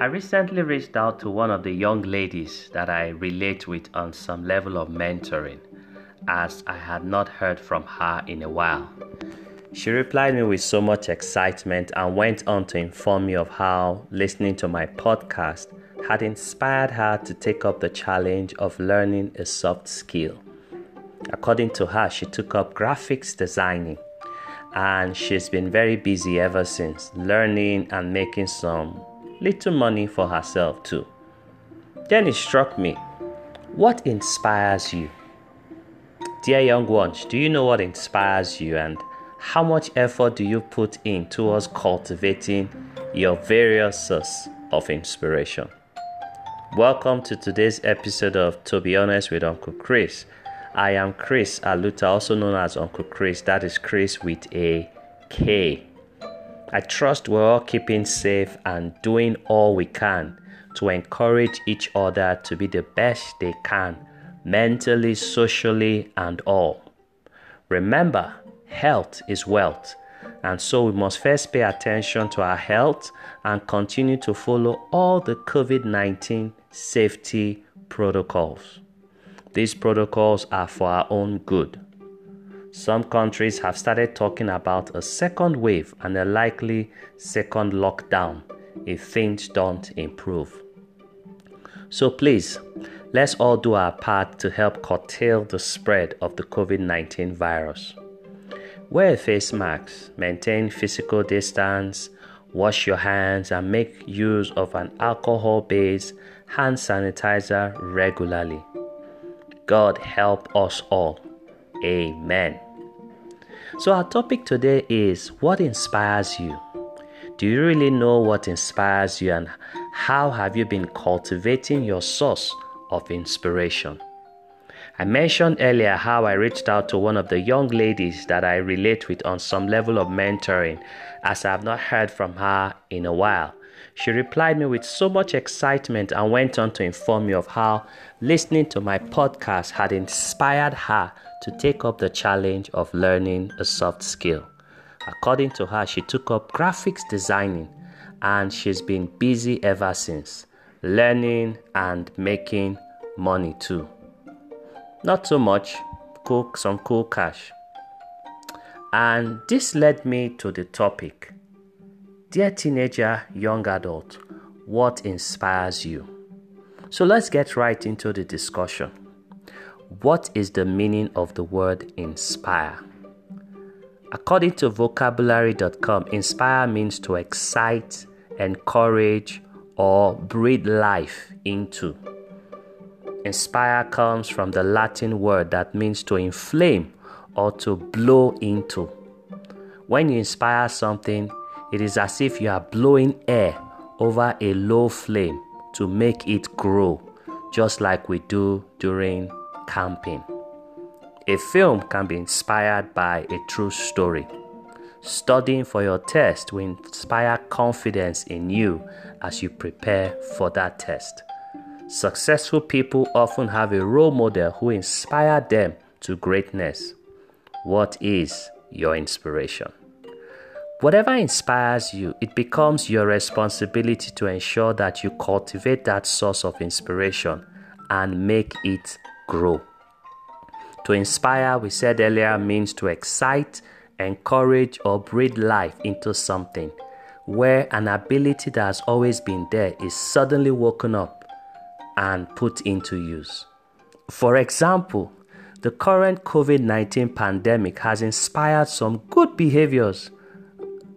I recently reached out to one of the young ladies that I relate with on some level of mentoring, as I had not heard from her in a while. She replied me with so much excitement and went on to inform me of how listening to my podcast had inspired her to take up the challenge of learning a soft skill. According to her, she took up graphics designing and she's been very busy ever since, learning and making some little money for herself too. Then it struck me what inspires you? Dear young ones, do you know what inspires you and how much effort do you put in towards cultivating your various sources of inspiration? Welcome to today's episode of To Be Honest with Uncle Chris. I am Chris Aluta, also known as Uncle Chris. That is Chris with a K. I trust we're all keeping safe and doing all we can to encourage each other to be the best they can, mentally, socially, and all. Remember, health is wealth, and so we must first pay attention to our health and continue to follow all the COVID 19 safety protocols. These protocols are for our own good. Some countries have started talking about a second wave and a likely second lockdown if things don't improve. So please, let's all do our part to help curtail the spread of the COVID 19 virus. Wear a face mask, maintain physical distance, wash your hands, and make use of an alcohol based hand sanitizer regularly. God help us all. Amen. So, our topic today is what inspires you? Do you really know what inspires you and how have you been cultivating your source of inspiration? I mentioned earlier how I reached out to one of the young ladies that I relate with on some level of mentoring as I have not heard from her in a while. She replied me with so much excitement and went on to inform me of how listening to my podcast had inspired her to take up the challenge of learning a soft skill. According to her, she took up graphics designing and she's been busy ever since, learning and making money too. Not so much, cook some cool cash. And this led me to the topic Dear teenager, young adult, what inspires you? So let's get right into the discussion. What is the meaning of the word inspire? According to vocabulary.com, inspire means to excite, encourage, or breathe life into. Inspire comes from the Latin word that means to inflame or to blow into. When you inspire something, it is as if you are blowing air over a low flame to make it grow, just like we do during camping. A film can be inspired by a true story. Studying for your test will inspire confidence in you as you prepare for that test. Successful people often have a role model who inspired them to greatness. What is your inspiration? Whatever inspires you, it becomes your responsibility to ensure that you cultivate that source of inspiration and make it grow. To inspire, we said earlier, means to excite, encourage, or breathe life into something, where an ability that has always been there is suddenly woken up and put into use. For example, the current COVID 19 pandemic has inspired some good behaviors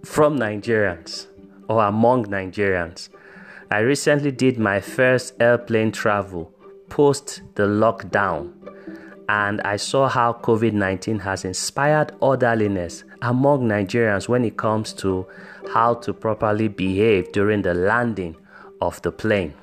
from Nigerians or among Nigerians. I recently did my first airplane travel post the lockdown and I saw how COVID 19 has inspired orderliness among Nigerians when it comes to how to properly behave during the landing of the plane.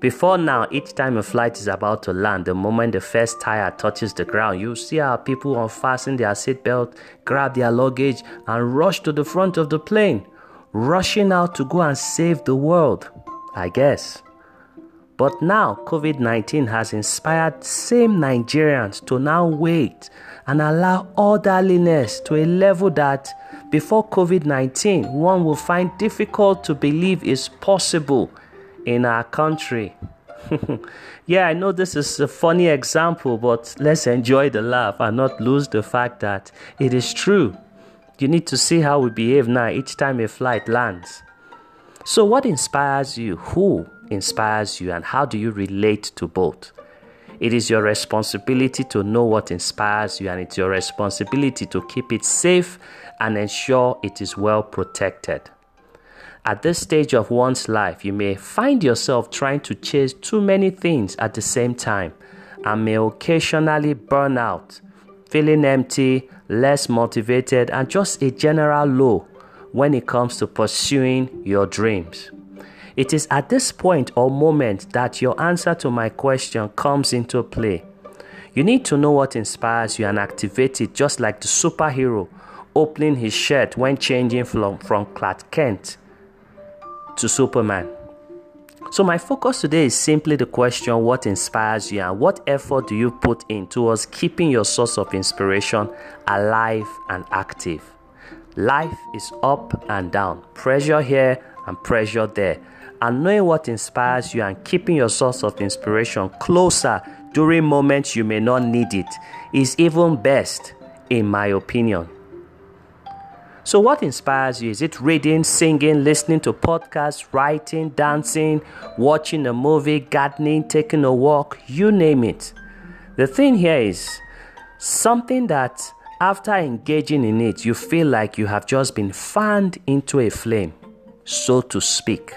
Before now, each time a flight is about to land, the moment the first tire touches the ground, you see how people unfasten their seatbelt, grab their luggage, and rush to the front of the plane, rushing out to go and save the world, I guess. But now COVID 19 has inspired same Nigerians to now wait and allow orderliness to a level that before COVID 19 one will find difficult to believe is possible in our country. yeah, I know this is a funny example, but let's enjoy the laugh and not lose the fact that it is true. You need to see how we behave now each time a flight lands. So, what inspires you? Who inspires you? And how do you relate to both? It is your responsibility to know what inspires you, and it's your responsibility to keep it safe and ensure it is well protected. At this stage of one's life, you may find yourself trying to chase too many things at the same time and may occasionally burn out, feeling empty, less motivated, and just a general low when it comes to pursuing your dreams. It is at this point or moment that your answer to my question comes into play. You need to know what inspires you and activate it just like the superhero opening his shirt when changing from, from Clark Kent to Superman. So, my focus today is simply the question what inspires you and what effort do you put in towards keeping your source of inspiration alive and active. Life is up and down, pressure here and pressure there. And knowing what inspires you and keeping your source of inspiration closer during moments you may not need it is even best, in my opinion. So, what inspires you? Is it reading, singing, listening to podcasts, writing, dancing, watching a movie, gardening, taking a walk? You name it. The thing here is something that after engaging in it, you feel like you have just been fanned into a flame, so to speak.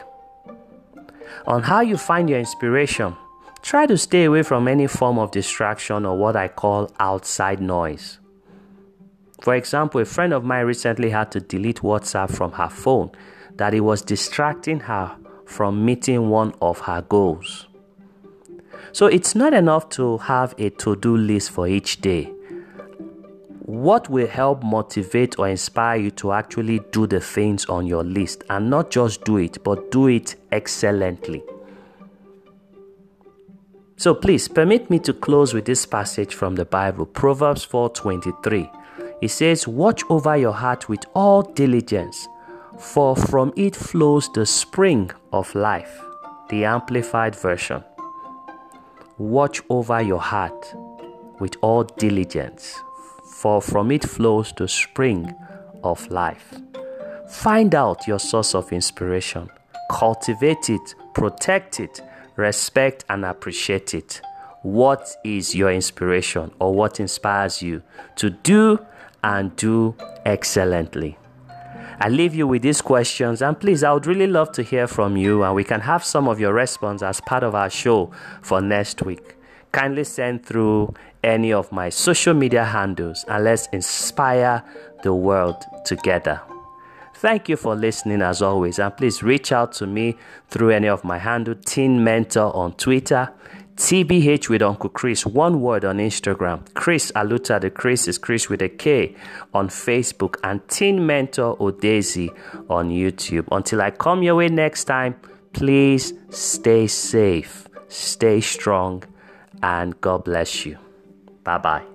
On how you find your inspiration, try to stay away from any form of distraction or what I call outside noise. For example, a friend of mine recently had to delete WhatsApp from her phone that it was distracting her from meeting one of her goals. So it's not enough to have a to do list for each day what will help motivate or inspire you to actually do the things on your list and not just do it, but do it excellently. So please permit me to close with this passage from the Bible, Proverbs 4:23. It says, "Watch over your heart with all diligence, for from it flows the spring of life." The amplified version. Watch over your heart with all diligence, for from it flows the spring of life. Find out your source of inspiration, cultivate it, protect it, respect and appreciate it. What is your inspiration or what inspires you to do and do excellently? I leave you with these questions, and please, I would really love to hear from you, and we can have some of your response as part of our show for next week kindly send through any of my social media handles and let's inspire the world together. Thank you for listening as always, and please reach out to me through any of my handle Teen Mentor on Twitter, TBH with Uncle Chris, one word on Instagram, Chris Aluta, the Chris is Chris with a K on Facebook, and Teen Mentor Odezi on YouTube. Until I come your way next time, please stay safe, stay strong and God bless you. Bye bye.